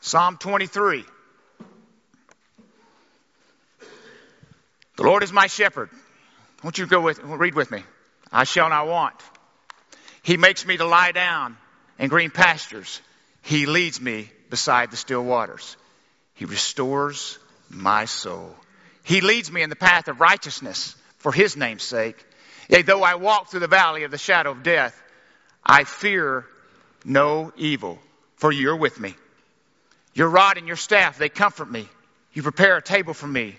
Psalm 23. The Lord is my shepherd. Won't you go with, read with me? I shall not want. He makes me to lie down in green pastures. He leads me beside the still waters. He restores my soul. He leads me in the path of righteousness for his name's sake. Yea, though I walk through the valley of the shadow of death, I fear no evil, for you're with me. Your rod and your staff, they comfort me. You prepare a table for me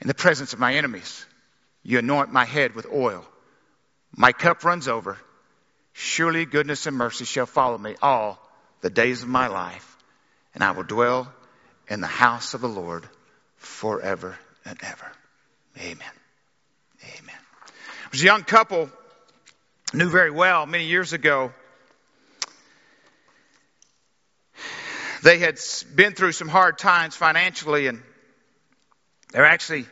in the presence of my enemies. You anoint my head with oil. My cup runs over. Surely goodness and mercy shall follow me all the days of my life, and I will dwell in the house of the Lord forever and ever. Amen. Amen. There was a young couple knew very well many years ago. They had been through some hard times financially and they're actually,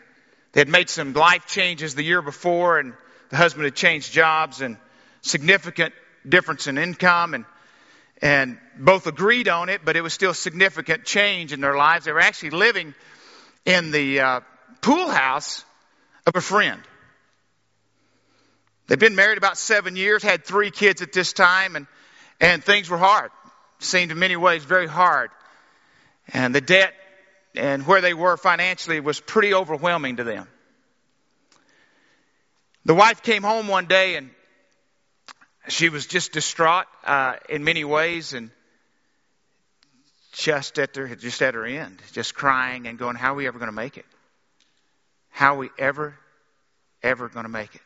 they had made some life changes the year before and the husband had changed jobs and significant difference in income and and both agreed on it, but it was still significant change in their lives. They were actually living in the uh, pool house of a friend. They'd been married about seven years, had three kids at this time, and, and things were hard. Seemed in many ways very hard. And the debt and where they were financially was pretty overwhelming to them. The wife came home one day and she was just distraught uh, in many ways and just at her just at her end, just crying and going, "How are we ever going to make it? How are we ever, ever going to make it?"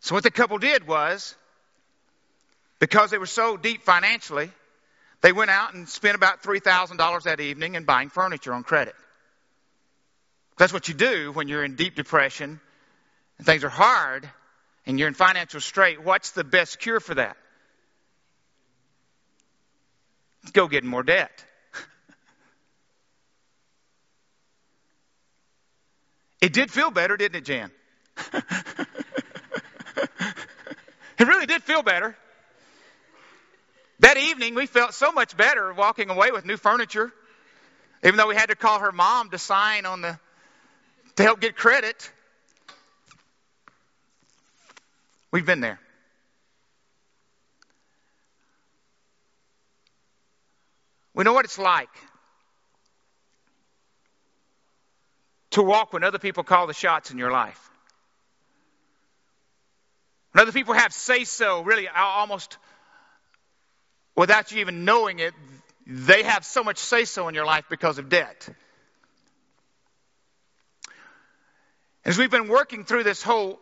So what the couple did was, because they were so deep financially, they went out and spent about three thousand dollars that evening in buying furniture on credit. That's what you do when you're in deep depression and things are hard and you're in financial strait. What's the best cure for that? Go get more debt. it did feel better, didn't it, Jan? it really did feel better. That evening, we felt so much better walking away with new furniture, even though we had to call her mom to sign on the to help get credit. We've been there. We know what it's like to walk when other people call the shots in your life. When other people have say so, really almost without you even knowing it, they have so much say so in your life because of debt. As we've been working through this whole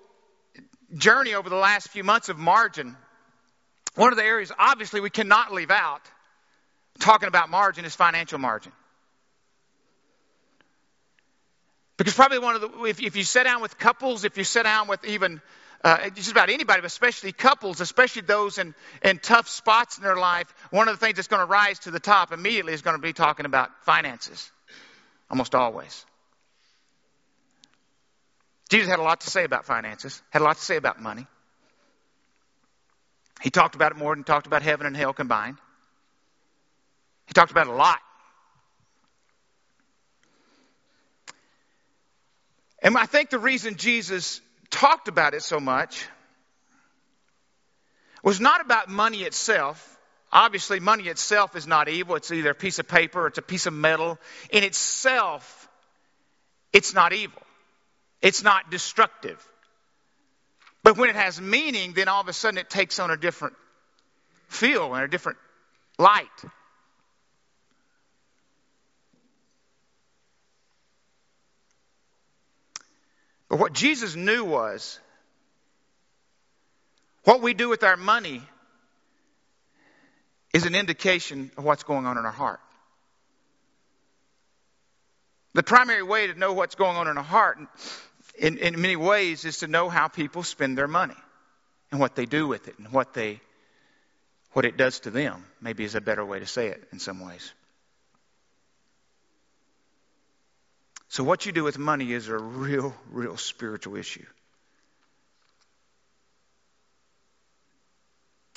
journey over the last few months of margin, one of the areas obviously we cannot leave out talking about margin is financial margin. Because probably one of the, if, if you sit down with couples, if you sit down with even uh, just about anybody, but especially couples, especially those in, in tough spots in their life, one of the things that's going to rise to the top immediately is going to be talking about finances. Almost always. Jesus had a lot to say about finances, had a lot to say about money. He talked about it more than talked about heaven and hell combined. He talked about it a lot. And I think the reason Jesus talked about it so much was not about money itself. Obviously, money itself is not evil. It's either a piece of paper or it's a piece of metal. In itself, it's not evil. It's not destructive. But when it has meaning, then all of a sudden it takes on a different feel and a different light. But what Jesus knew was what we do with our money is an indication of what's going on in our heart. The primary way to know what's going on in our heart in, in many ways is to know how people spend their money and what they do with it and what they what it does to them maybe is a better way to say it in some ways so what you do with money is a real real spiritual issue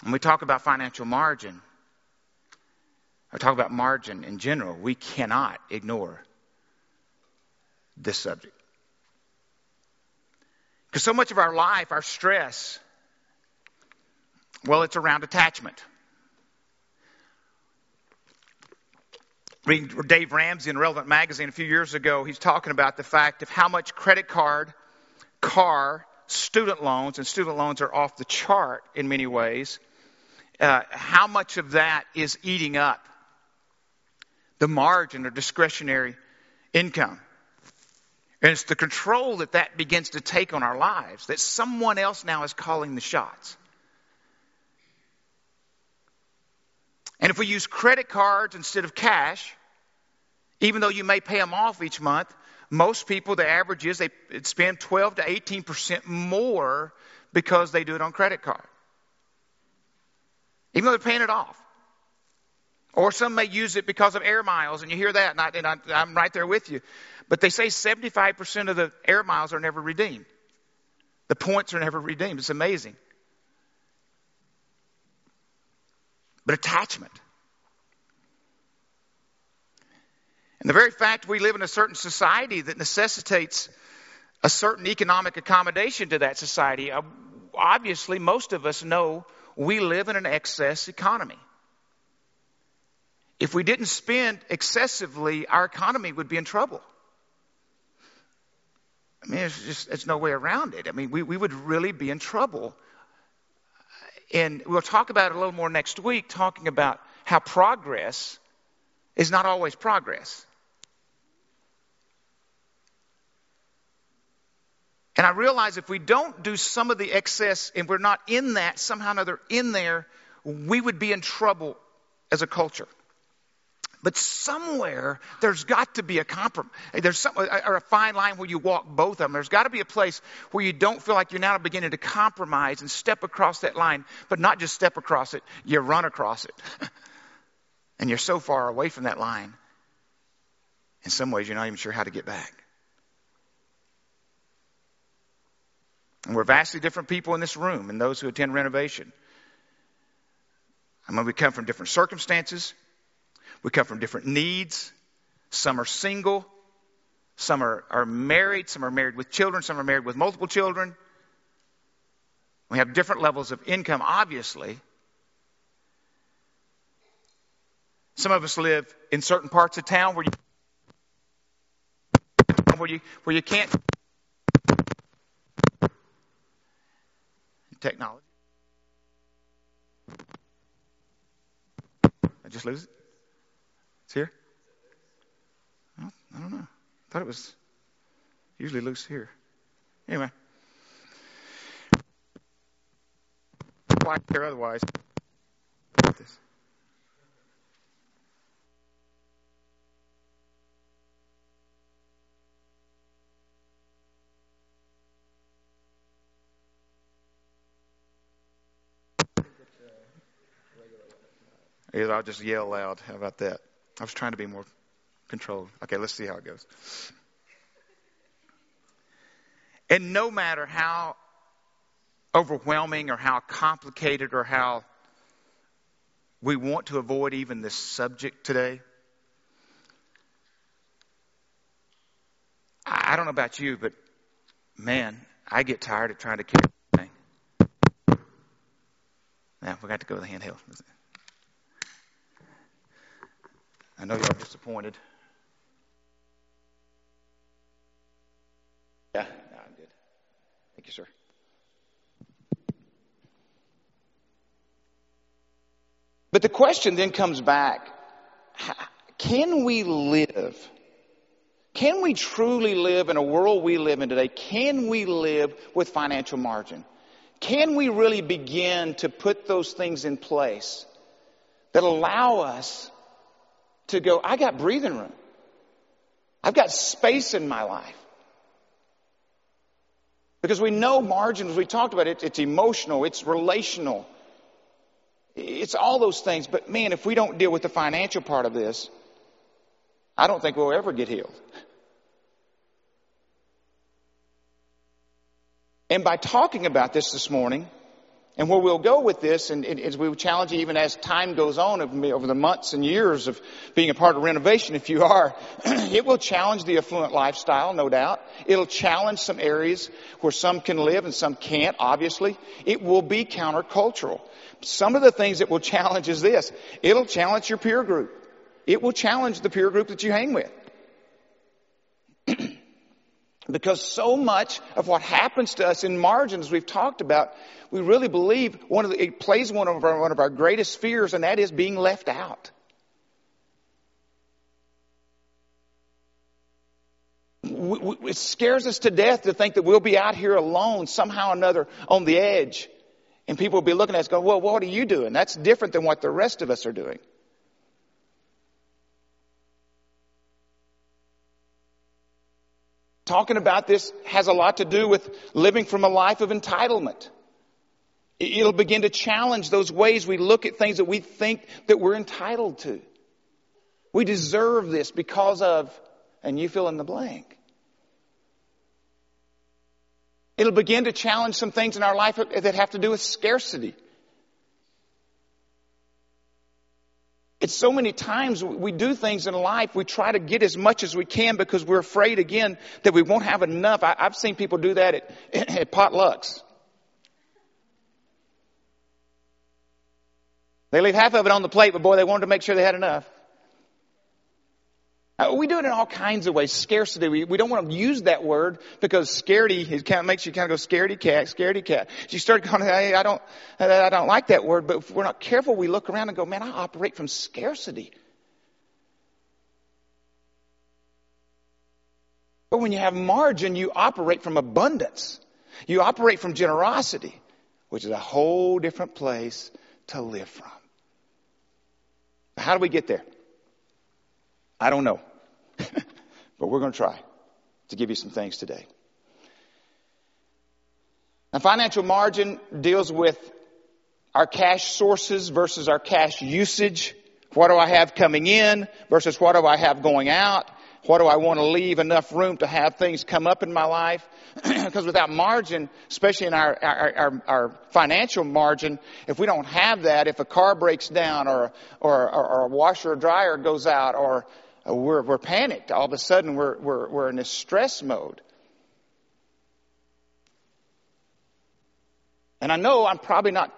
when we talk about financial margin or talk about margin in general, we cannot ignore this subject. Because so much of our life, our stress, well, it's around attachment. Reading Dave Ramsey in Relevant Magazine a few years ago, he's talking about the fact of how much credit card, car, student loans, and student loans are off the chart in many ways. Uh, how much of that is eating up the margin or discretionary income? And it's the control that that begins to take on our lives that someone else now is calling the shots. And if we use credit cards instead of cash, even though you may pay them off each month, most people, the average is they spend 12 to 18% more because they do it on credit card. Even though they're paying it off. Or some may use it because of air miles, and you hear that, and, I, I'm right there with you. But they say 75% of the air miles are never redeemed. The points are never redeemed. It's amazing. But attachment. And the very fact we live in a certain society that necessitates a certain economic accommodation to that society, uh, obviously, most of us know we live in an excess economy. If we didn't spend excessively, our economy would be in trouble. I mean, it's just, there's no way around it. I mean, we, we would really be in trouble. And we'll talk about it a little more next week, talking about how progress is not always progress. And I realize if we don't do some of the excess and we're not in that, somehow or another in there, we would be in trouble as a culture. But somewhere there's got to be a compromise. There's some, uh, or a fine line where you walk both of them. There's got to be a place where you don't feel like you're now beginning to compromise and step across that line, but not just step across it, you run across it. and you're so far away from that line. In some ways, you're not even sure how to get back. And we're vastly different people in this room and those who attend renovation. I mean, we come from different circumstances, we come from different needs. Some are single. Some are, are married. Some are married with children. Some are married with multiple children. We have different levels of income, obviously. Some of us live in certain parts of town where you where you where you can't technology. I just lose it. It's here? Well, I don't know. I thought it was usually loose here. Anyway. Why care otherwise? This. I'll just yell loud. How about that? I was trying to be more controlled. Okay, let's see how it goes. And no matter how overwhelming or how complicated or how we want to avoid even this subject today, I don't know about you, but man, I get tired of trying to carry everything. Now, we got to go to the handheld. I know y'all disappointed. Yeah, no, I'm good. Thank you, sir. But the question then comes back can we live? Can we truly live in a world we live in today? Can we live with financial margin? Can we really begin to put those things in place that allow us to go, I got breathing room. I've got space in my life. Because we know margins, we talked about it, it's emotional, it's relational, it's all those things. But man, if we don't deal with the financial part of this, I don't think we'll ever get healed. And by talking about this this morning, And where we'll go with this, and, as we will challenge you even as time goes on over the months and years of being a part of renovation, if you are, it will challenge the affluent lifestyle, no doubt. It'll challenge some areas where some can live and some can't, obviously. It will be countercultural. Some of the things that will challenge is this. It'll challenge your peer group. It will challenge the peer group that you hang with. Because so much of what happens to us in margins we've talked about, we really believe one of the, it plays one of our, one of our greatest fears, and that is being left out. It scares us to death to think that we'll be out here alone somehow or another on the edge. And people will be looking at us going, well, what are you doing? That's different than what the rest of us are doing. Talking about this has a lot to do with living from a life of entitlement. It'll begin to challenge those ways we look at things that we think that we're entitled to. We deserve this because of, and you fill in the blank. It'll begin to challenge some things in our life that have to do with scarcity. It's so many times we do things in life, we try to get as much as we can because we're afraid again that we won't have enough. I, have seen people do that at, at potlucks. They leave half of it on the plate, but boy, they wanted to make sure they had enough. Uh, we do it in all kinds of ways. Scarcity. We, we don't want to use that word because scaredy it kind of makes you kind of go scaredy cat, scaredy cat. You start going, hey, I don't, I don't like that word. But if we're not careful, we look around and go, man, I operate from scarcity. But when you have margin, you operate from abundance. You operate from generosity, which is a whole different place to live from. How do we get there? I don't know. but we're going to try to give you some things today. Now, financial margin deals with our cash sources versus our cash usage. What do I have coming in versus what do I have going out? What do I want to leave enough room to have things come up in my life? because without margin, especially in our, our, our, our, financial margin, if we don't have that, if a car breaks down or, or, or, or a washer or dryer goes out or we're, we're panicked. All of a sudden, we're, we're, we're in a stress mode. And I know I'm probably not,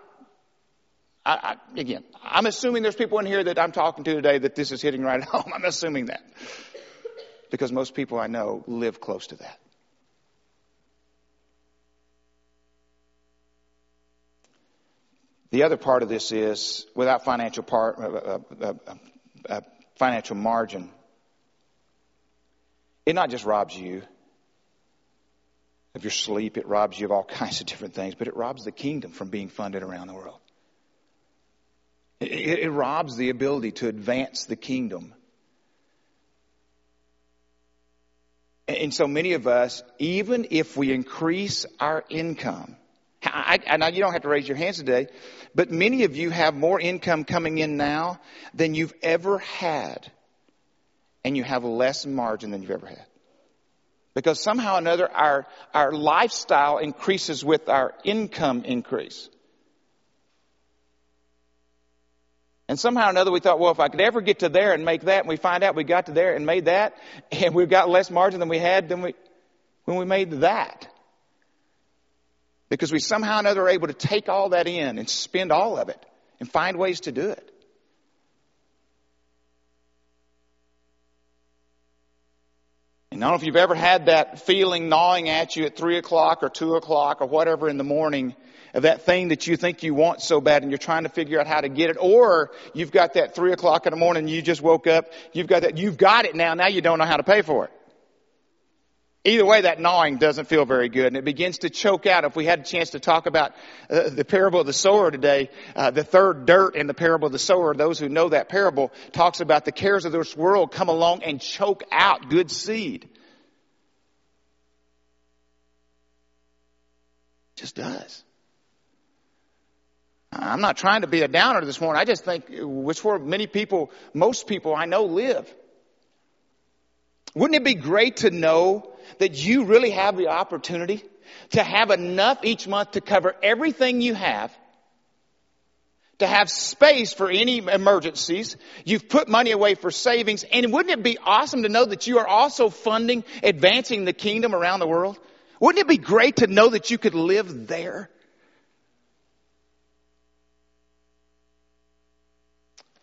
I, I, again, I'm assuming there's people in here that I'm talking to today that this is hitting right home. I'm assuming that. Because most people I know live close to that. The other part of this is without financial part, uh, uh, uh, uh financial margin, it not just robs you of your sleep, it robs you of all kinds of different things, but it robs the kingdom from being funded around the world. It, it, robs the ability to advance the kingdom. And so many of us, even if we increase our income, I, know you don't have to raise your hands today, but many of you have more income coming in now than you've ever had and you have less margin than you've ever had. Because somehow or another our, our lifestyle increases with our income increase. And somehow or another we thought, well, if I could ever get to there and make that, and we find out we got to there and made that, and we've got less margin than we had than we, when we made that. Because we somehow or another are able to take all that in and spend all of it and find ways to do it. And I don't know if you've ever had that feeling gnawing at you at three o'clock or two o'clock or whatever in the morning of that thing that you think you want so bad and you're trying to figure out how to get it. Or you've got that three o'clock in the morning you just woke up. You've got that, you've got it now. Now you don't know how to pay for it. Either way, that gnawing doesn't feel very good, and it begins to choke out. If we had a chance to talk about uh, the parable of the sower today, uh, the third dirt in the parable of the sower, those who know that parable, talks about the cares of this world come along and choke out good seed. Just does. I'm not trying to be a downer this morning. I just think which where many people, most people I know live. Wouldn't it be great to know that you really have the opportunity to have enough each month to cover everything you have to have space for any emergencies. You've put money away for savings. And wouldn't it be awesome to know that you are also funding advancing the kingdom around the world? Wouldn't it be great to know that you could live there?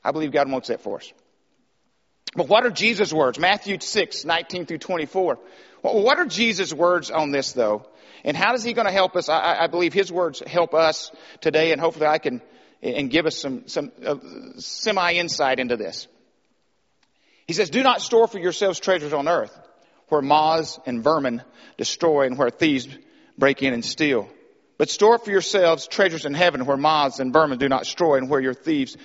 I believe God wants that for us. But what are Jesus' words? Matthew 6, 19 through 24. What are Jesus' words on this though? And how is he going to help us? I, I believe his words help us today and hopefully I can and give us some, some uh, semi insight into this. He says, do not store for yourselves treasures on earth where moths and vermin destroy and where thieves break in and steal. But store for yourselves treasures in heaven where moths and vermin do not destroy and where your thieves,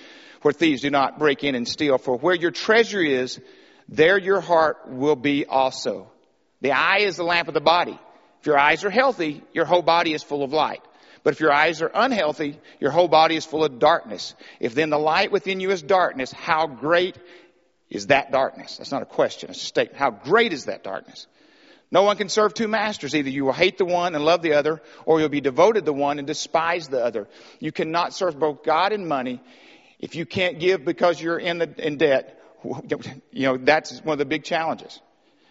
where thieves do not break in and steal. For where your treasure is, there your heart will be also. The eye is the lamp of the body. If your eyes are healthy, your whole body is full of light. But if your eyes are unhealthy, your whole body is full of darkness. If then the light within you is darkness, how great is that darkness? That's not a question, it's a statement. How great is that darkness? No one can serve two masters. Either you will hate the one and love the other, or you'll be devoted to one and despise the other. You cannot serve both God and money. If you can't give because you're in, the, in debt, you know, that's one of the big challenges.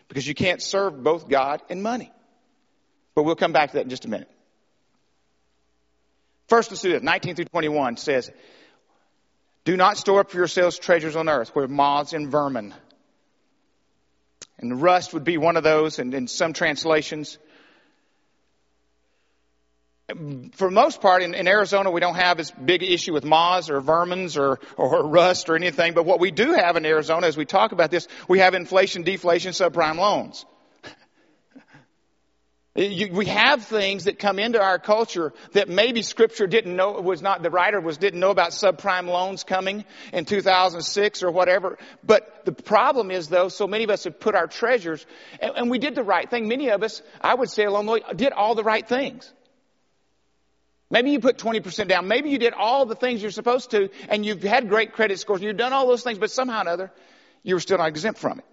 Because you can't serve both God and money. But we'll come back to that in just a minute. First, let's do this. 19 through 21 says, Do not store up for yourselves treasures on earth where moths and vermin. And rust would be one of those, and in some translations. For most part, in, in, Arizona, we don't have this big issue with moths or vermins or, or rust or anything. But what we do have in Arizona, as we talk about this, we have inflation, deflation, subprime loans. You, we have things that come into our culture that maybe scripture didn't know, was not, the writer was, didn't know about subprime loans coming in 2006 or whatever. But the problem is though, so many of us have put our treasures, and, and we did the right thing. Many of us, I would say along the way, did all the right things. Maybe you put 20% down. Maybe you did all the things you're supposed to, and you've had great credit scores, and you've done all those things, but somehow or another, you were still not exempt from it.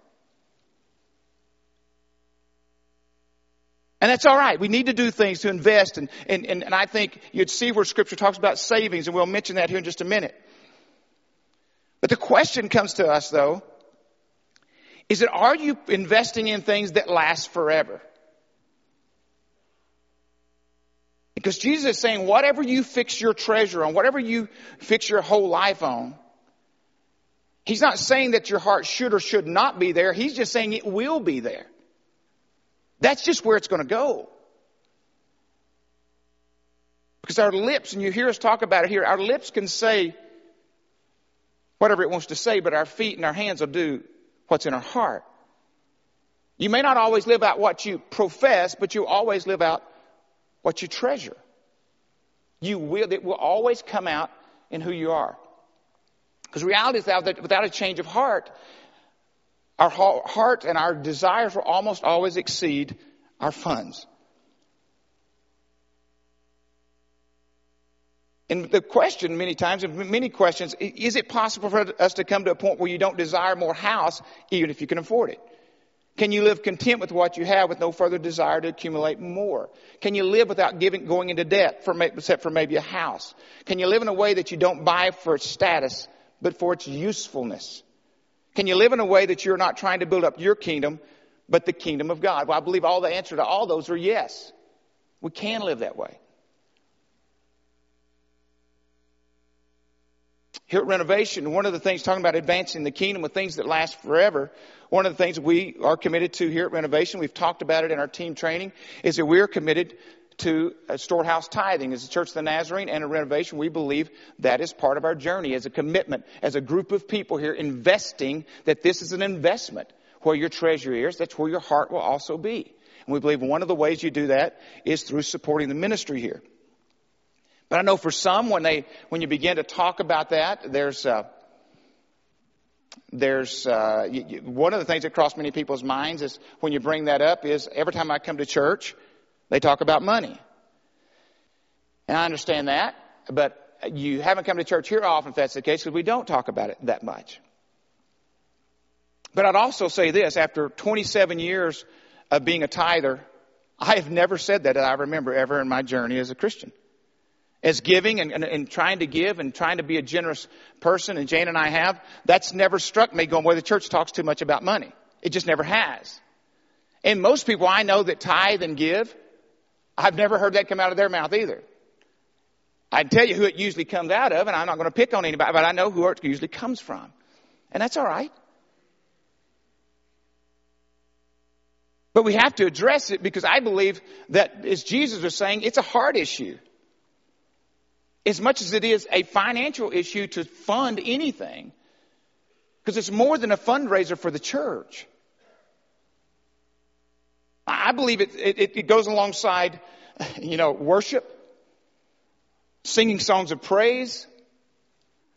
And that's all right. We need to do things to invest. And, and, and, and I think you'd see where scripture talks about savings, and we'll mention that here in just a minute. But the question comes to us though, is that are you investing in things that last forever? Because Jesus is saying whatever you fix your treasure on, whatever you fix your whole life on, He's not saying that your heart should or should not be there. He's just saying it will be there. That's just where it's going to go. Because our lips, and you hear us talk about it here, our lips can say whatever it wants to say, but our feet and our hands will do what's in our heart. You may not always live out what you profess, but you always live out what you treasure. You will, it will always come out in who you are. Because reality is that without a change of heart, our heart and our desires will almost always exceed our funds. And the question many times, and many questions, is it possible for us to come to a point where you don't desire more house even if you can afford it? Can you live content with what you have with no further desire to accumulate more? Can you live without giving, going into debt for, except for maybe a house? Can you live in a way that you don't buy for its status, but for its usefulness? Can you live in a way that you're not trying to build up your kingdom, but the kingdom of God? Well, I believe all the answer to all those are yes. We can live that way. Here at Renovation, one of the things talking about advancing the kingdom with things that last forever, one of the things we are committed to here at Renovation, we've talked about it in our team training, is that we're committed to storehouse tithing as a church of the Nazarene and a renovation. We believe that is part of our journey as a commitment, as a group of people here investing that this is an investment. Where your treasure is, that's where your heart will also be. And we believe one of the ways you do that is through supporting the ministry here. But I know for some, when they, when you begin to talk about that, there's, uh, there's uh, one of the things that cross many people's minds is when you bring that up is every time I come to church, they talk about money. And I understand that, but you haven't come to church here often if that's the case because we don't talk about it that much. But I'd also say this, after 27 years of being a tither, I have never said that I remember ever in my journey as a Christian. As giving and, and, and, trying to give and trying to be a generous person, and Jane and I have, that's never struck me going, well, the church talks too much about money. It just never has. And most people I know that tithe and give, I've never heard that come out of their mouth either. I can tell you who it usually comes out of, and I'm not going to pick on anybody, but I know who it usually comes from. And that's all right. But we have to address it because I believe that, as Jesus was saying, it's a hard issue. As much as it is a financial issue to fund anything, because it's more than a fundraiser for the church. I believe it, it, it goes alongside, you know, worship, singing songs of praise,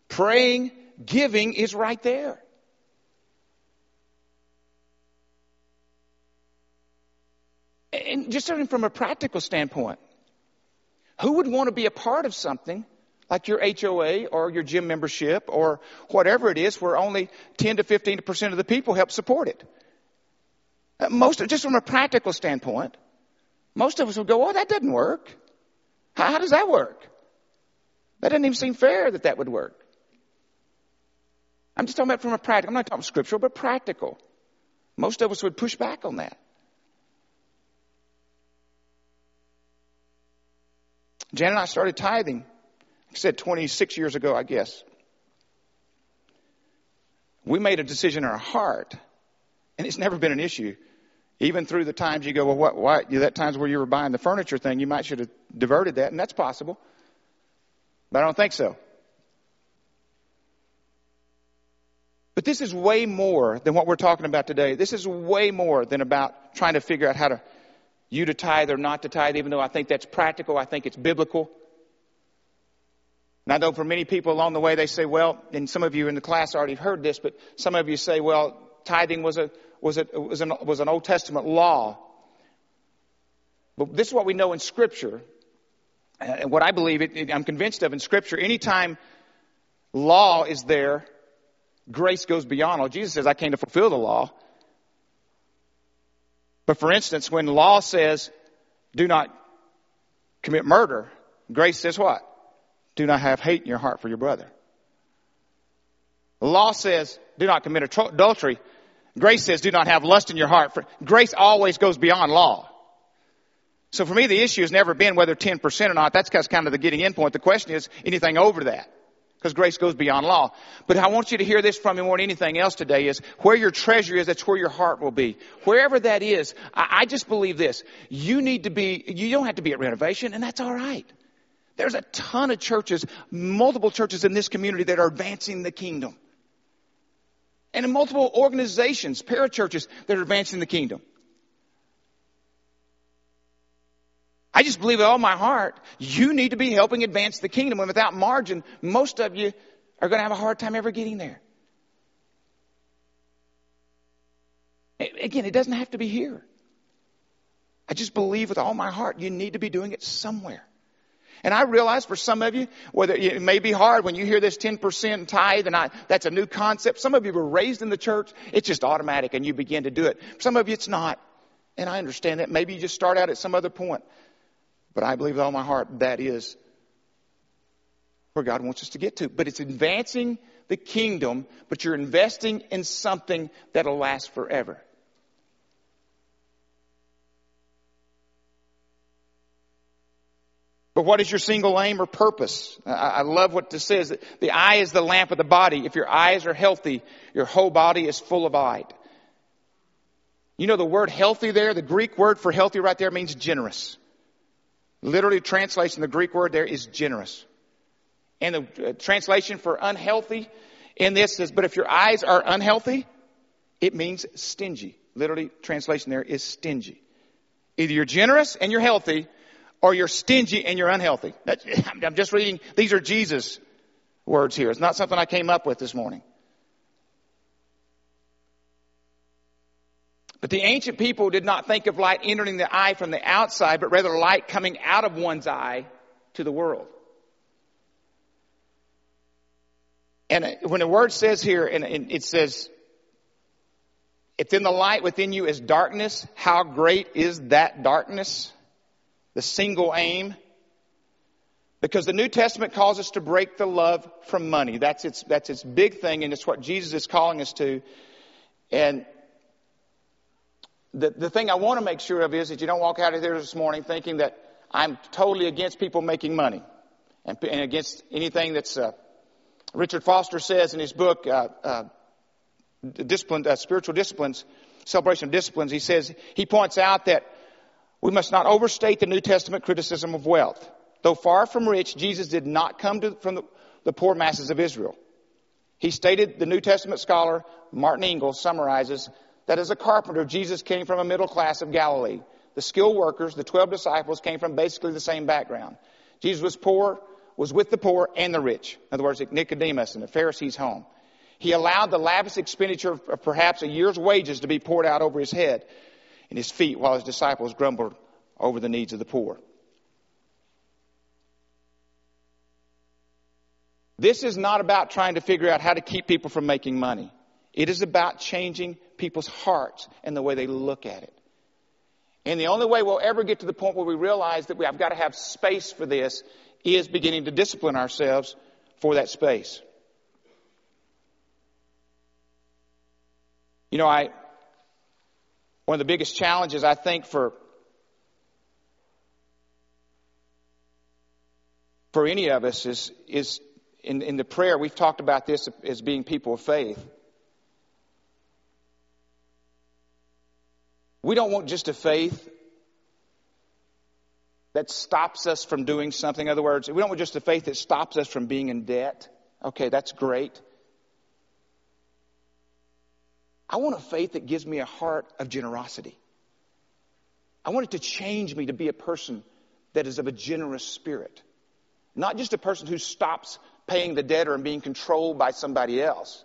praying, giving is right there. And just from a practical standpoint, who would want to be a part of something like your HOA or your gym membership or whatever it is where only 10 to 15% of the people help support it? Uh, most, just from a practical standpoint, most of us would go, oh, that doesn't work. How, how does that work? That doesn't even seem fair that that would work. I'm just talking about from a practical, I'm not talking scriptural, but practical. Most of us would push back on that. Jan and I started tithing, I said 26 years ago, I guess. We made a decision in our heart, and it's never been an issue. Even through the times you go, well, what, why, that times where you were buying the furniture thing, you might should have diverted that, and that's possible. But I don't think so. But this is way more than what we're talking about today. This is way more than about trying to figure out how to you to tithe or not to tithe, even though I think that's practical, I think it's biblical. And I know for many people along the way they say, well, and some of you in the class already heard this, but some of you say, well, tithing was a was a was an was an Old Testament law. But this is what we know in Scripture, and what I believe, it, I'm convinced of in Scripture. Anytime law is there, grace goes beyond law. Jesus says, "I came to fulfill the law." But for instance, when law says, "Do not commit murder," grace says what? Do not have hate in your heart for your brother. The law says, "Do not commit adultery." Grace says, do not have lust in your heart. For grace always goes beyond law. So for me, the issue has never been whether 10% or not. That's kind of the getting in point. The question is anything over that. Because grace goes beyond law. But I want you to hear this from me more than anything else today is where your treasure is, that's where your heart will be. Wherever that is, I, I just believe this. You need to be, you don't have to be at renovation, and that's alright. There's a ton of churches, multiple churches in this community that are advancing the kingdom and in multiple organizations, parachurches that are advancing the kingdom. I just believe with all my heart, you need to be helping advance the kingdom. And without margin, most of you are going to have a hard time ever getting there. Again, it doesn't have to be here. I just believe with all my heart, you need to be doing it somewhere. And I realize for some of you, whether it may be hard when you hear this 10% tithe and I, that's a new concept. Some of you were raised in the church. It's just automatic and you begin to do it. Some of you it's not. And I understand that. Maybe you just start out at some other point. But I believe with all my heart that is where God wants us to get to. But it's advancing the kingdom, but you're investing in something that'll last forever. But what is your single aim or purpose? I love what this says. The eye is the lamp of the body. If your eyes are healthy, your whole body is full of light. You know the word healthy there, the Greek word for healthy right there means generous. Literally translation, the Greek word there is generous. And the uh, translation for unhealthy in this says, but if your eyes are unhealthy, it means stingy. Literally translation there is stingy. Either you're generous and you're healthy, or you're stingy and you're unhealthy. I'm just reading, these are Jesus' words here. It's not something I came up with this morning. But the ancient people did not think of light entering the eye from the outside, but rather light coming out of one's eye to the world. And when the word says here, and it says, if then the light within you is darkness, how great is that darkness? the single aim. Because the New Testament calls us to break the love from money. That's its, that's its big thing, and it's what Jesus is calling us to. And the, the thing I want to make sure of is that you don't walk out of here this morning thinking that I'm totally against people making money and, and against anything that's. Uh, Richard Foster says in his book, uh, uh, Discipline, uh, Spiritual Disciplines, Celebration of Disciplines, he says, he points out that we must not overstate the New Testament criticism of wealth. Though far from rich, Jesus did not come to, from the, the poor masses of Israel. He stated, the New Testament scholar Martin Hengel summarizes, that as a carpenter, Jesus came from a middle class of Galilee. The skilled workers, the 12 disciples, came from basically the same background. Jesus was poor, was with the poor and the rich. In other words, Nicodemus and the Pharisees' home. He allowed the lavish expenditure of perhaps a year's wages to be poured out over his head and his feet while his disciples grumbled over the needs of the poor. This is not about trying to figure out how to keep people from making money. It is about changing people's hearts and the way they look at it. And the only way we'll ever get to the point where we realize that we have got to have space for this is beginning to discipline ourselves for that space. You know, I, one of the biggest challenges I think for for any of us is is in, in the prayer, we've talked about this as being people of faith. We don't want just a faith that stops us from doing something. In other words, we don't want just a faith that stops us from being in debt. Okay, that's great. I want a faith that gives me a heart of generosity. I want it to change me to be a person that is of a generous spirit. Not just a person who stops paying the debtor and being controlled by somebody else.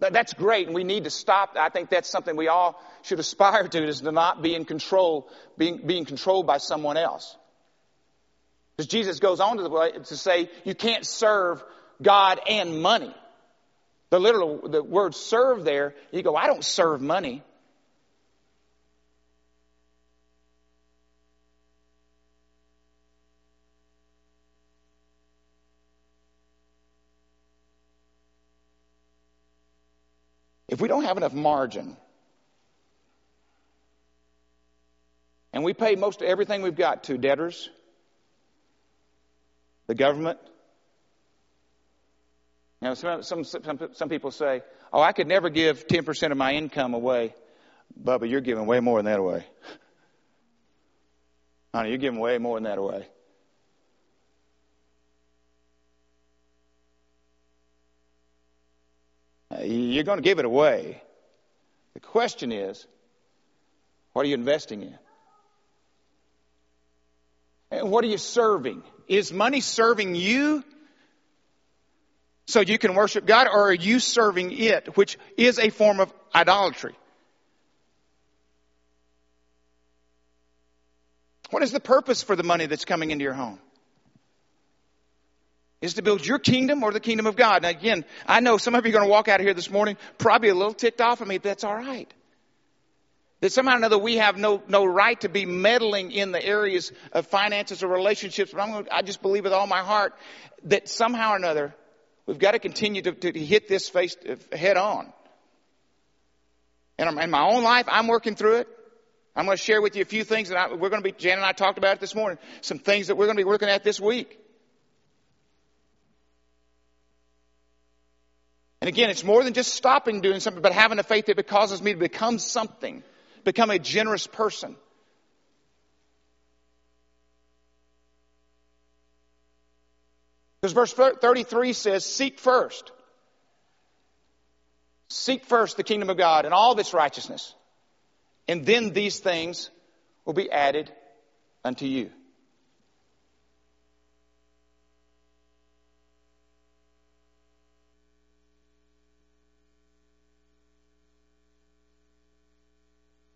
That's great, and we need to stop. I think that's something we all should aspire to, is to not be in control, being, being controlled by someone else. Because Jesus goes on to, the, to say, you can't serve God and money. The literal, the word serve there, you go, I don't serve money. If we don't have enough margin, and we pay most of everything we've got to debtors, the government, know, some, some, some, some people say, oh, I could never give 10% of my income away. Bubba, you're giving way more than that away. Honey, you're giving way more than that away. You're going to give it away. The question is, what are you investing in? And what are you serving? Is money serving you so you can worship God, or are you serving it, which is a form of idolatry? What is the purpose for the money that's coming into your home? Is to build your kingdom or the kingdom of God. Now again, I know some of you are going to walk out of here this morning probably a little ticked off of me, that's all right. That somehow or another we have no, no right to be meddling in the areas of finances or relationships, but I'm going to, I just believe with all my heart that somehow or another we've got to continue to, to hit this face head on. And in my own life, I'm working through it. I'm going to share with you a few things that I, we're going to be, Jan and I talked about it this morning, some things that we're going to be working at this week. And again, it's more than just stopping doing something, but having a faith that causes me to become something, become a generous person. Because verse 33 says, Seek first. Seek first the kingdom of God and all its righteousness. And then these things will be added unto you.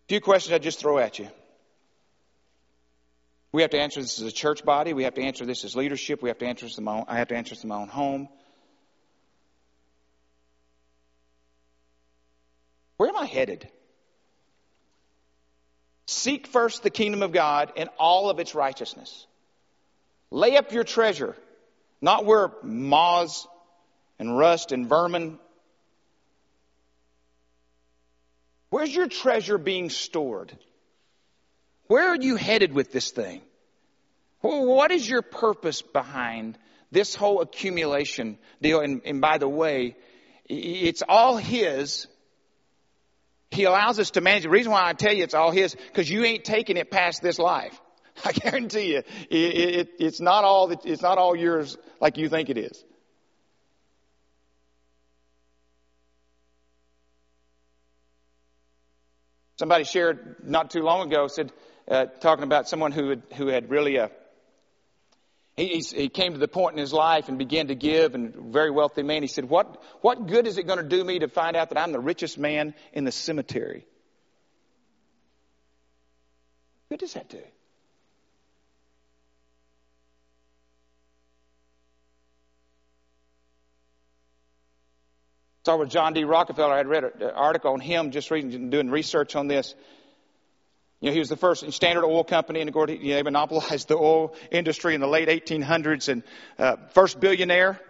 Few questions I just throw at you. We have to answer this as a church body. We have to answer this as leadership. We have to answer this in my own, I have to answer this in my own home. Where am I headed? Seek first the kingdom of God and all of its righteousness. Lay up your treasure, not where moths and rust and vermin. Where's your treasure being stored? Where are you headed with this thing? What is your purpose behind this whole accumulation deal? And, and by the way, it's all His. He allows us to manage. The reason why I tell you it's all His, because you ain't taking it past this life. I guarantee you, it, it, it's not all. It's not all yours like you think it is. Somebody shared not too long ago said uh, talking about someone who had, who had really uh, he, he came to the point in his life and began to give, and very wealthy man. He said, "What what good is it going to do me to find out that I'm the richest man in the cemetery? What does that do?" Saw with John D. Rockefeller. I had read an article on him just reading, doing research on this. You know, he was the first Standard Oil Company, and of course, he monopolized the oil industry in the late 1800s, and uh, first billionaire.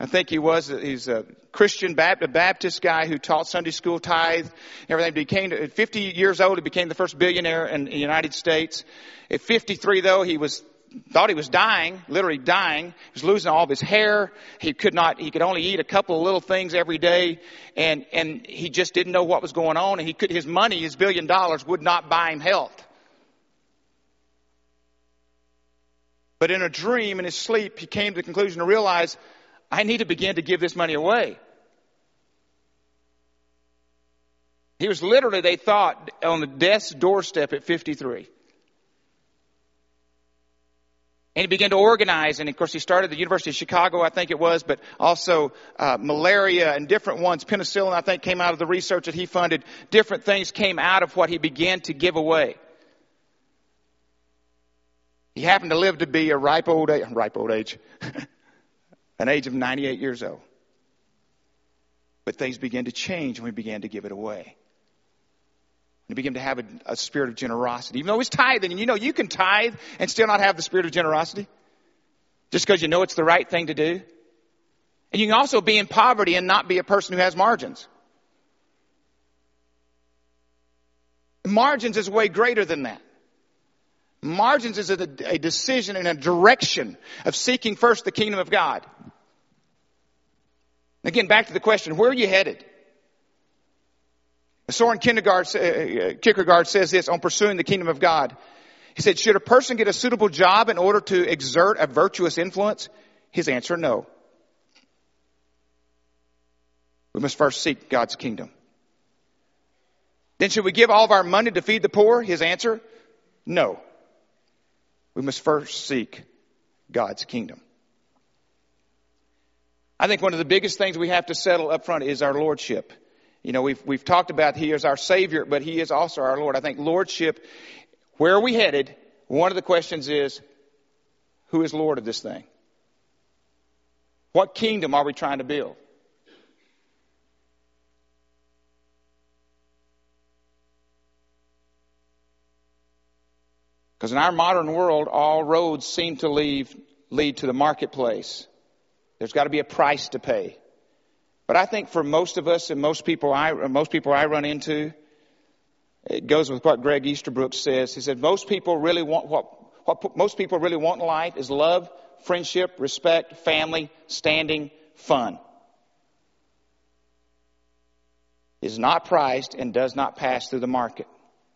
I think he was. He's a Christian Baptist, Baptist guy who taught Sunday school, tithe, everything. Became at 50 years old. He became the first billionaire in the United States. At 53, though, he was thought he was dying, literally dying. He was losing all of his hair. He could not, he could only eat a couple of little things every day. And, and he just didn't know what was going on. And he could, his money, his billion dollars would not buy him health. But in a dream, in his sleep, he came to the conclusion to realize, I need to begin to give this money away. He was literally, they thought, on the death's doorstep at 53. And he began to organize, and of course he started the University of Chicago, I think it was, but also uh, malaria and different ones. Penicillin, I think, came out of the research that he funded. Different things came out of what he began to give away. He happened to live to be a ripe old age, ripe old age, an age of 98 years old. But things began to change when we began to give it away. He began to have a, a, spirit of generosity. Even though he's tithing, and you know you can tithe and still not have the spirit of generosity. Just because you know it's the right thing to do. And you can also be in poverty and not be a person who has margins. Margins is way greater than that. Margins is a, a decision and a direction of seeking first the kingdom of God. Again, back to the question, where are you headed? Soren uh, Kierkegaard says this on pursuing the kingdom of God. He said, should a person get a suitable job in order to exert a virtuous influence? His answer, no. We must first seek God's kingdom. Then should we give all of our money to feed the poor? His answer, no. We must first seek God's kingdom. I think one of the biggest things we have to settle up front is our lordship. You know, we've, we've talked about He is our Savior, but He is also our Lord. I think Lordship, where are we headed? One of the questions is, who is Lord of this thing? What kingdom are we trying to build? Because in our modern world, all roads seem to lead, lead to the marketplace. There's got to be a price to pay. But I think for most of us and most people I, most people I run into, it goes with what Greg Easterbrook says. He said, most people really want what, what most people really want in life is love, friendship, respect, family, standing, fun. Is not priced and does not pass through the market.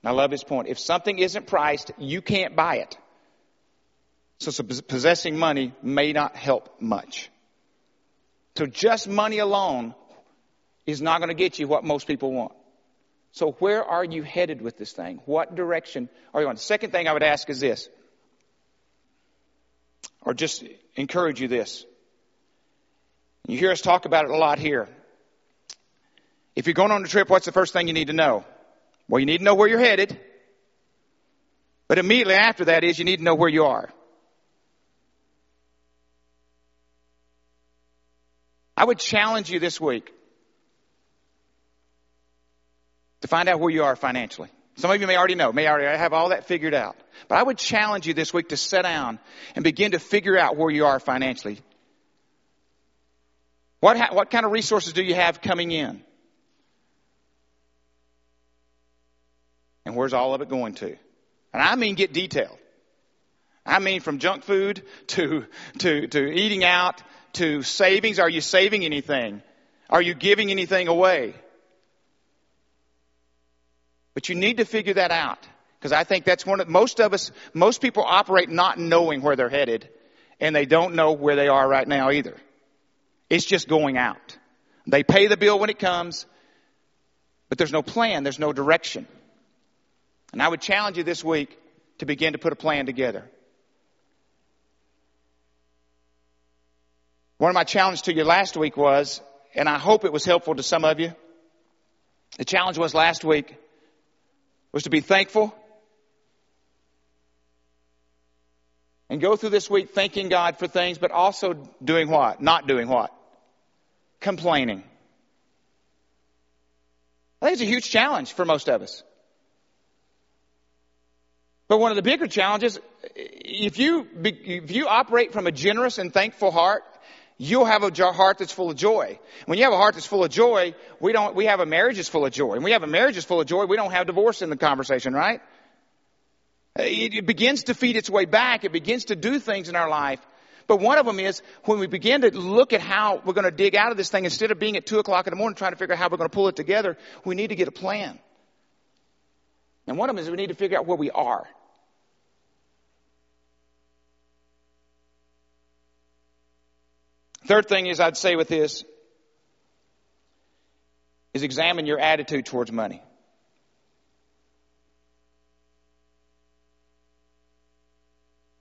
I love his point. If something isn't priced, you can't buy it. So, so possessing money may not help much. So just money alone is not going to get you what most people want. So where are you headed with this thing? What direction are you on? The second thing I would ask is this, or just encourage you this. You hear us talk about it a lot here. If you're going on a trip, what's the first thing you need to know? Well, you need to know where you're headed. But immediately after that is you need to know where you are. I would challenge you this week to find out where you are financially. Some of you may already know, may already have all that figured out. But I would challenge you this week to sit down and begin to figure out where you are financially. What, ha- what kind of resources do you have coming in? And where's all of it going to? And I mean get detailed. I mean from junk food to, to, to eating out to savings. Are you saving anything? Are you giving anything away? But you need to figure that out. Because I think that's one of, most of us, most people operate not knowing where they're headed. And they don't know where they are right now either. It's just going out. They pay the bill when it comes, but there's no plan, there's no direction. And I would challenge you this week to begin to put a plan together. One of my challenges to you last week was, and I hope it was helpful to some of you, the challenge was last week was to be thankful and go through this week thanking God for things, but also doing what? Not doing what? Complaining. I think it's a huge challenge for most of us. But one of the bigger challenges, if you, if you operate from a generous and thankful heart, you'll have a heart that's full of joy. When you have a heart that's full of joy, we don't, we have a marriage that's full of joy. And we have a marriage that's full of joy, we don't have divorce in the conversation, right? It begins to feed its way back. It begins to do things in our life. But one of them is when we begin to look at how we're going to dig out of this thing, instead of being at two o'clock in the morning trying to figure out how we're going to pull it together, we need to get a plan. And one of them is we need to figure out where we are. Third thing is I'd say with this is examine your attitude towards money.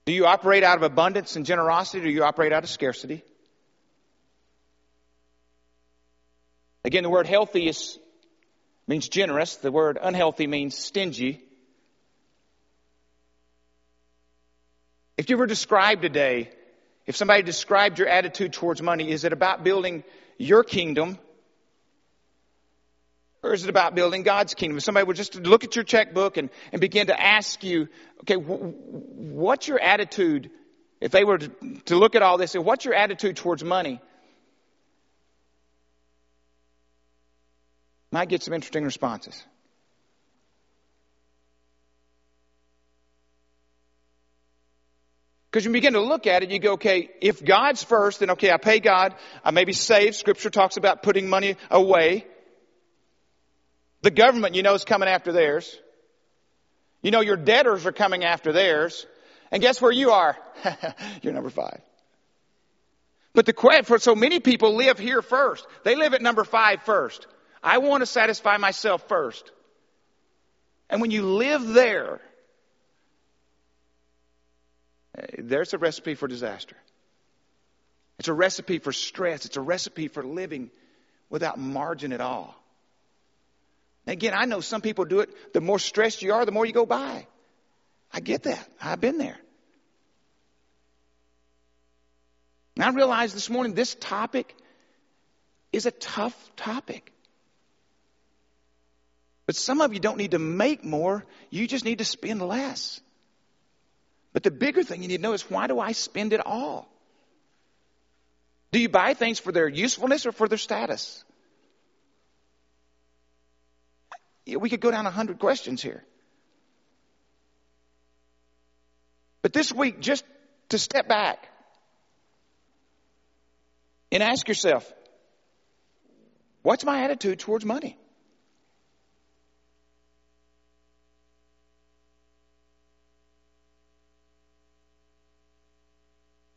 Do you operate out of abundance and generosity or do you operate out of scarcity? Again, the word healthy is, means generous. The word unhealthy means stingy. If you were described today if somebody described your attitude towards money, is it about building your kingdom? Or is it about building God's kingdom? If somebody would just look at your checkbook and, and begin to ask you, okay, what's your attitude? If they were to, to look at all this, what's your attitude towards money? Might get some interesting responses. Because you begin to look at it, you go, okay, if God's first, then okay, I pay God, I may be saved. Scripture talks about putting money away. The government, you know, is coming after theirs. You know, your debtors are coming after theirs. And guess where you are? You're number five. But the question for so many people live here first. They live at number five first. I want to satisfy myself first. And when you live there, there's a recipe for disaster. It's a recipe for stress. It's a recipe for living without margin at all. Again, I know some people do it. The more stressed you are, the more you go by. I get that. I've been there. And I realize this morning this topic is a tough topic. But some of you don't need to make more, you just need to spend less. But the bigger thing you need to know is why do I spend it all? Do you buy things for their usefulness or for their status? We could go down a hundred questions here. But this week, just to step back and ask yourself, what's my attitude towards money?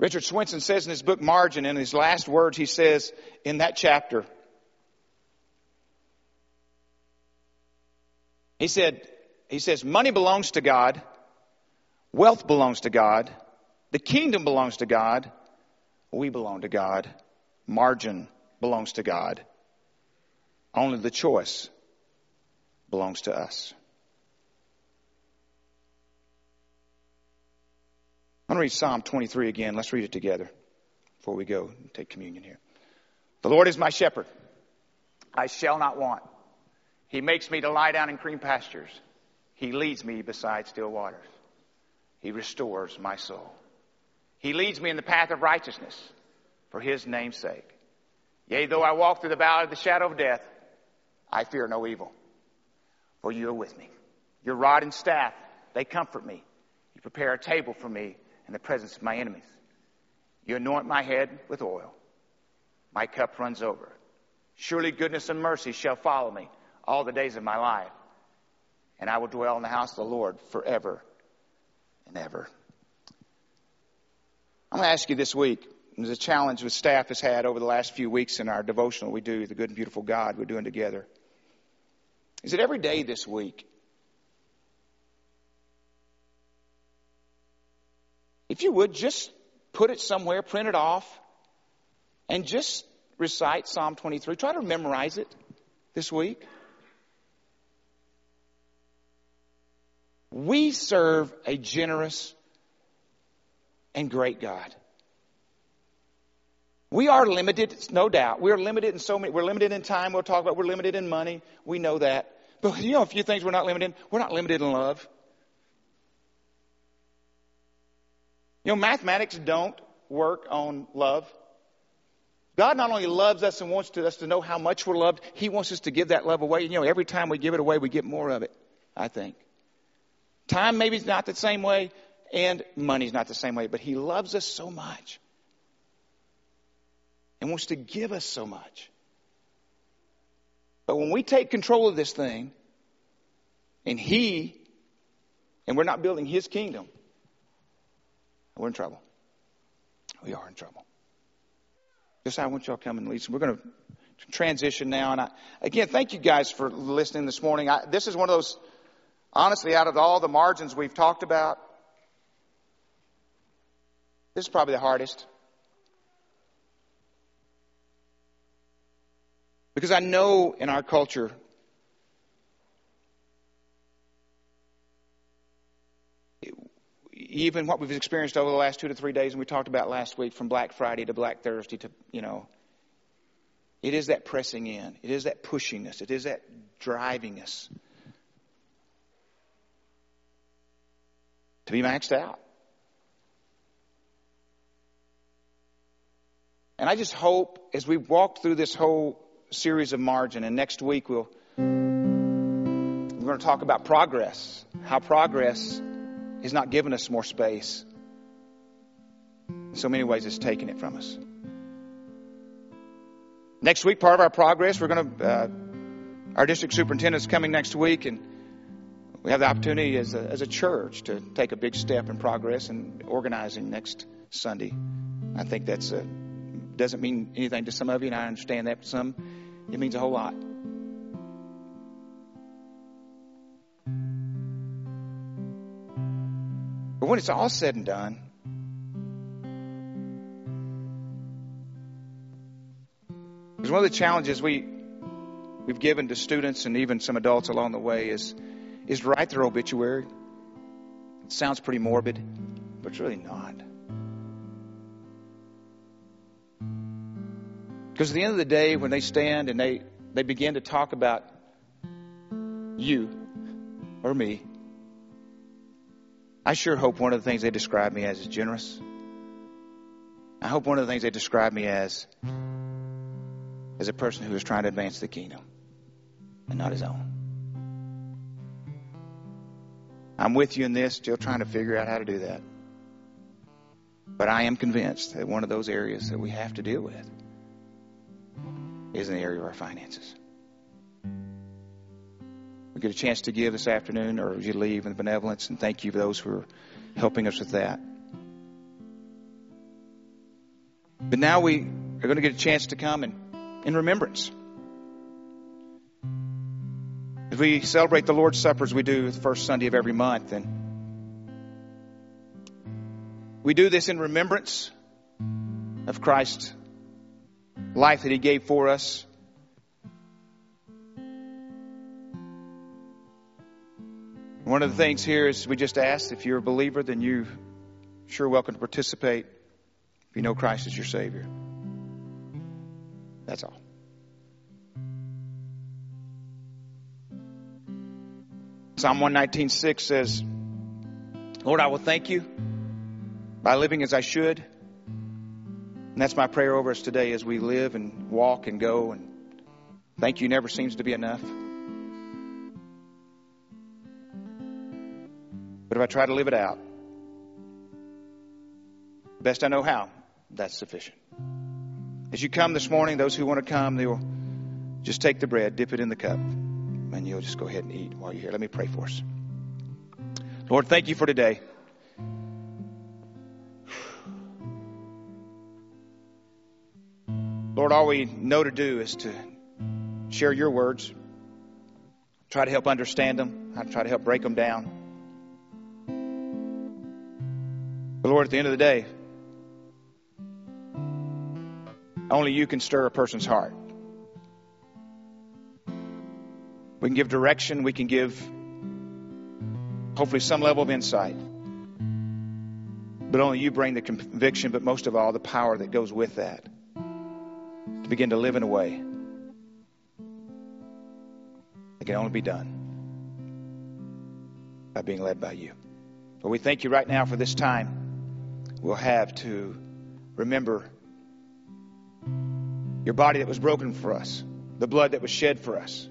Richard Swenson says in his book Margin, in his last words, he says in that chapter, he said, he says, money belongs to God, wealth belongs to God, the kingdom belongs to God, we belong to God, margin belongs to God. Only the choice belongs to us. I'm going to read Psalm 23 again. Let's read it together before we go and take communion here. The Lord is my shepherd. I shall not want. He makes me to lie down in green pastures. He leads me beside still waters. He restores my soul. He leads me in the path of righteousness for his name's sake. Yea, though I walk through the valley of the shadow of death, I fear no evil, for you are with me. Your rod and staff, they comfort me. You prepare a table for me in the presence of my enemies. You anoint my head with oil. My cup runs over. Surely goodness and mercy shall follow me all the days of my life, and I will dwell in the house of the Lord forever and ever. I'm going to ask you this week. There's a challenge the staff has had over the last few weeks in our devotional we do, the good and beautiful God we're doing together. Is it every day this week? If you would, just put it somewhere, print it off, and just recite Psalm 23. Try to memorize it this week. We serve a generous and great God. We are limited, no doubt. We're limited in so many, we're limited in time, we'll talk about, we're limited in money, we know that. But you know a few things we're not limited in? We're not limited in love. You know, mathematics don't work on love. God not only loves us and wants to, us to know how much we're loved, He wants us to give that love away. You know, every time we give it away, we get more of it, I think. Time maybe is not the same way, and money's not the same way, but He loves us so much and wants to give us so much. But when we take control of this thing, and He, and we're not building His kingdom, we're in trouble. We are in trouble. Just I want y'all come and lead. We're going to transition now. And I, again, thank you guys for listening this morning. I, this is one of those, honestly, out of all the margins we've talked about, this is probably the hardest. Because I know in our culture, even what we've experienced over the last two to three days, and we talked about last week from Black Friday to Black Thursday to, you know, it is that pressing in. It is that pushing us. It is that driving us to be maxed out. And I just hope as we walk through this whole series of margin, and next week we'll we're going to talk about progress, how progress has not given us more space. In so many ways, it's taken it from us. Next week, part of our progress, we're going to, uh, our district superintendent is coming next week, and we have the opportunity as a, as a church to take a big step in progress and organizing next Sunday. I think that's a, doesn't mean anything to some of you, and I understand that. Some, it means a whole lot. But when it's all said and done, because one of the challenges we we've given to students and even some adults along the way is is write their obituary. It sounds pretty morbid, but it's really not. Because at the end of the day, when they stand and they, they begin to talk about you or me, I sure hope one of the things they describe me as is generous. I hope one of the things they describe me as is a person who is trying to advance the kingdom and not his own. I'm with you in this, still trying to figure out how to do that. But I am convinced that one of those areas that we have to deal with is in the area of our finances get a chance to give this afternoon or as you leave in benevolence, and thank you for those who are helping us with that. But now we are going to get a chance to come and in remembrance. As we celebrate the Lord's Supper as we do the first Sunday of every month, and we do this in remembrance of Christ's life that He gave for us One of the things here is we just asked if you're a believer, then you're sure welcome to participate if you know Christ is your Savior. That's all. Psalm 119.6 says, Lord, I will thank you by living as I should. And that's my prayer over us today as we live and walk and go. And thank you never seems to be enough. But if I try to live it out, best I know how, that's sufficient. As you come this morning, those who want to come, they will just take the bread, dip it in the cup, and you'll just go ahead and eat while you're here. Let me pray for us. Lord, thank you for today. Lord, all we know to do is to share your words, try to help understand them, I try to help break them down. But Lord, at the end of the day, only you can stir a person's heart. We can give direction, we can give hopefully some level of insight. But only you bring the conviction, but most of all, the power that goes with that to begin to live in a way that can only be done by being led by you. But we thank you right now for this time we'll have to remember your body that was broken for us, the blood that was shed for us.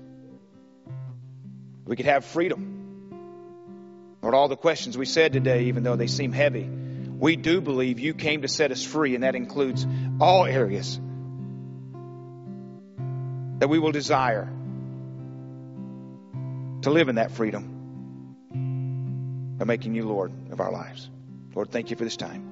We could have freedom. Lord, all the questions we said today, even though they seem heavy, we do believe you came to set us free, and that includes all areas that we will desire to live in that freedom by making you Lord of our lives. Lord, thank you for this time.